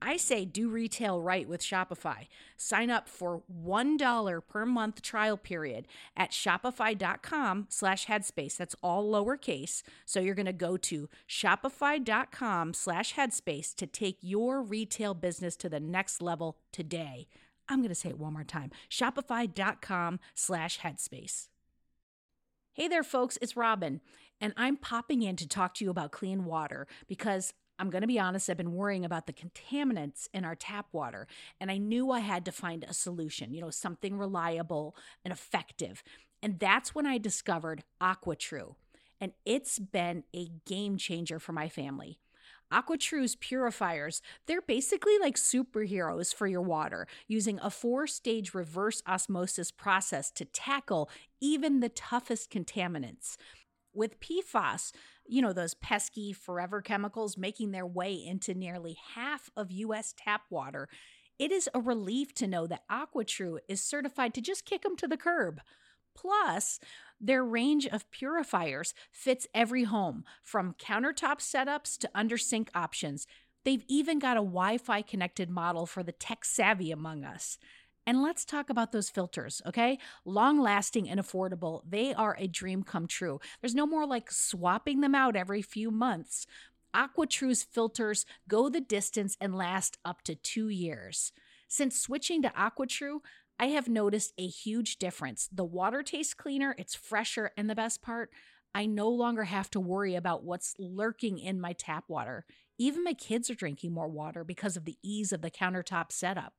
I say do retail right with Shopify. Sign up for $1 per month trial period at shopify.com slash headspace. That's all lowercase. So you're going to go to shopify.com slash headspace to take your retail business to the next level today. I'm going to say it one more time. Shopify.com slash headspace. Hey there, folks. It's Robin, and I'm popping in to talk to you about clean water because I'm going to be honest, I've been worrying about the contaminants in our tap water, and I knew I had to find a solution, you know, something reliable and effective. And that's when I discovered AquaTrue, and it's been a game changer for my family. AquaTrue's purifiers, they're basically like superheroes for your water, using a four stage reverse osmosis process to tackle even the toughest contaminants. With PFAS, you know, those pesky forever chemicals making their way into nearly half of US tap water, it is a relief to know that AquaTrue is certified to just kick them to the curb. Plus, their range of purifiers fits every home, from countertop setups to under sink options. They've even got a Wi Fi connected model for the tech savvy among us. And let's talk about those filters, okay? Long lasting and affordable. They are a dream come true. There's no more like swapping them out every few months. AquaTrue's filters go the distance and last up to two years. Since switching to AquaTrue, I have noticed a huge difference. The water tastes cleaner, it's fresher, and the best part, I no longer have to worry about what's lurking in my tap water. Even my kids are drinking more water because of the ease of the countertop setup.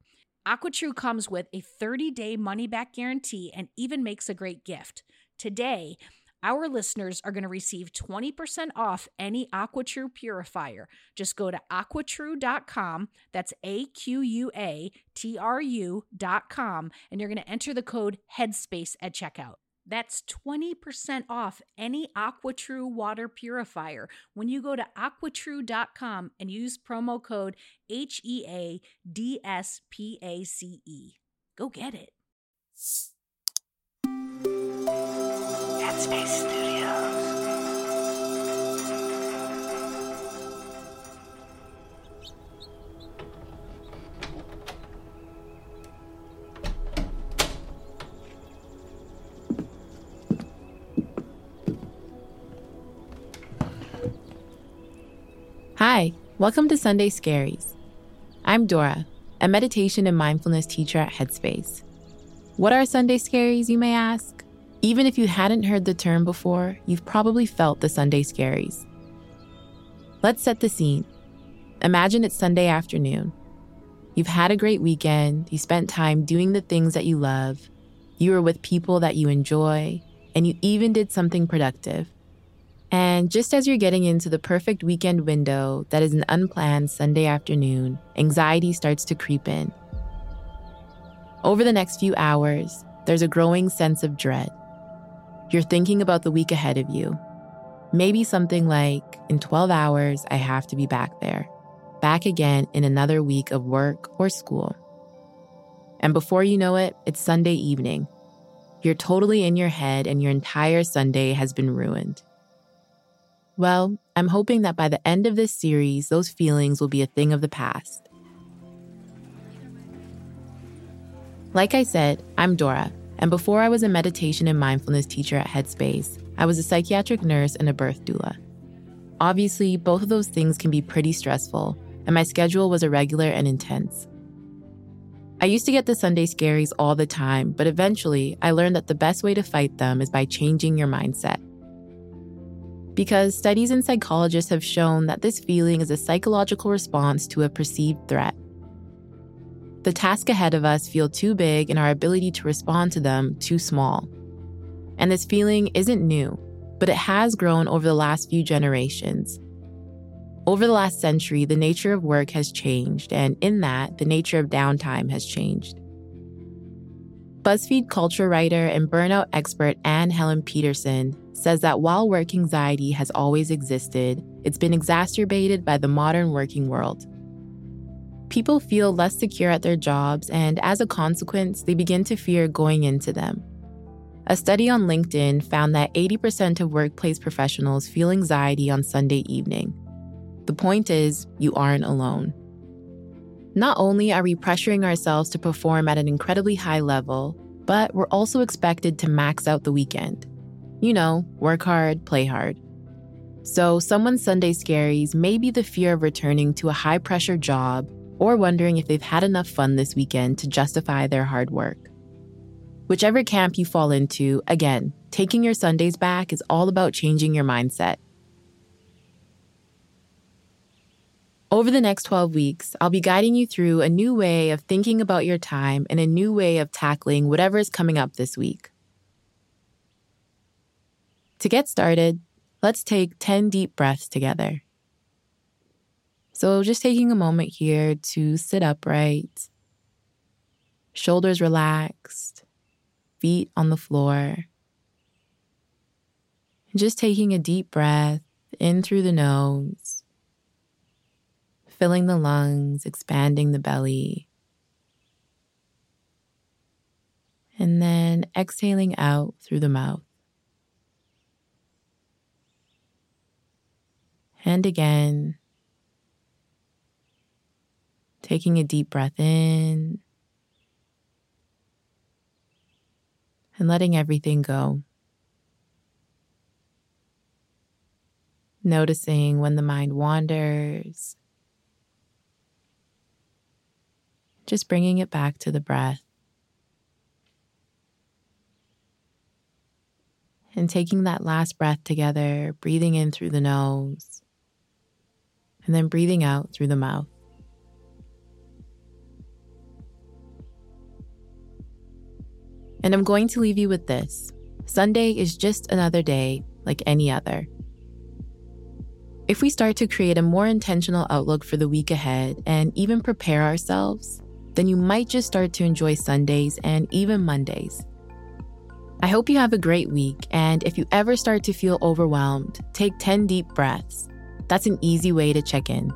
AquaTrue comes with a 30 day money back guarantee and even makes a great gift. Today, our listeners are going to receive 20% off any AquaTrue purifier. Just go to aquatrue.com. That's A Q U A T R U.com. And you're going to enter the code HEADSPACE at checkout. That's 20% off any AquaTrue water purifier when you go to aquatrue.com and use promo code H E A D S P A C E. Go get it. Headspace Studios. Welcome to Sunday Scaries. I'm Dora, a meditation and mindfulness teacher at Headspace. What are Sunday Scaries, you may ask? Even if you hadn't heard the term before, you've probably felt the Sunday Scaries. Let's set the scene. Imagine it's Sunday afternoon. You've had a great weekend, you spent time doing the things that you love, you were with people that you enjoy, and you even did something productive. And just as you're getting into the perfect weekend window that is an unplanned Sunday afternoon, anxiety starts to creep in. Over the next few hours, there's a growing sense of dread. You're thinking about the week ahead of you. Maybe something like, in 12 hours, I have to be back there, back again in another week of work or school. And before you know it, it's Sunday evening. You're totally in your head, and your entire Sunday has been ruined. Well, I'm hoping that by the end of this series, those feelings will be a thing of the past. Like I said, I'm Dora, and before I was a meditation and mindfulness teacher at Headspace, I was a psychiatric nurse and a birth doula. Obviously, both of those things can be pretty stressful, and my schedule was irregular and intense. I used to get the Sunday scaries all the time, but eventually I learned that the best way to fight them is by changing your mindset because studies and psychologists have shown that this feeling is a psychological response to a perceived threat. The tasks ahead of us feel too big and our ability to respond to them too small. And this feeling isn't new, but it has grown over the last few generations. Over the last century, the nature of work has changed, and in that, the nature of downtime has changed. BuzzFeed culture writer and burnout expert Anne Helen Petersen says that while work anxiety has always existed, it's been exacerbated by the modern working world. People feel less secure at their jobs, and as a consequence, they begin to fear going into them. A study on LinkedIn found that 80% of workplace professionals feel anxiety on Sunday evening. The point is, you aren't alone. Not only are we pressuring ourselves to perform at an incredibly high level, but we're also expected to max out the weekend. You know, work hard, play hard. So, someone's Sunday scaries may be the fear of returning to a high pressure job or wondering if they've had enough fun this weekend to justify their hard work. Whichever camp you fall into, again, taking your Sundays back is all about changing your mindset. Over the next 12 weeks, I'll be guiding you through a new way of thinking about your time and a new way of tackling whatever is coming up this week. To get started, let's take 10 deep breaths together. So, just taking a moment here to sit upright, shoulders relaxed, feet on the floor. just taking a deep breath in through the nose, filling the lungs, expanding the belly. And then exhaling out through the mouth. and again. Taking a deep breath in and letting everything go. Noticing when the mind wanders, just bringing it back to the breath. And taking that last breath together, breathing in through the nose and then breathing out through the mouth. And I'm going to leave you with this Sunday is just another day like any other. If we start to create a more intentional outlook for the week ahead and even prepare ourselves, then you might just start to enjoy Sundays and even Mondays. I hope you have a great week, and if you ever start to feel overwhelmed, take 10 deep breaths that's an easy way to check in.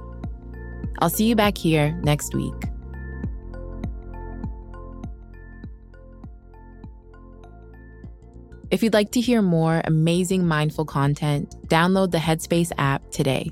I'll see you back here next week. If you'd like to hear more amazing mindful content, download the Headspace app today.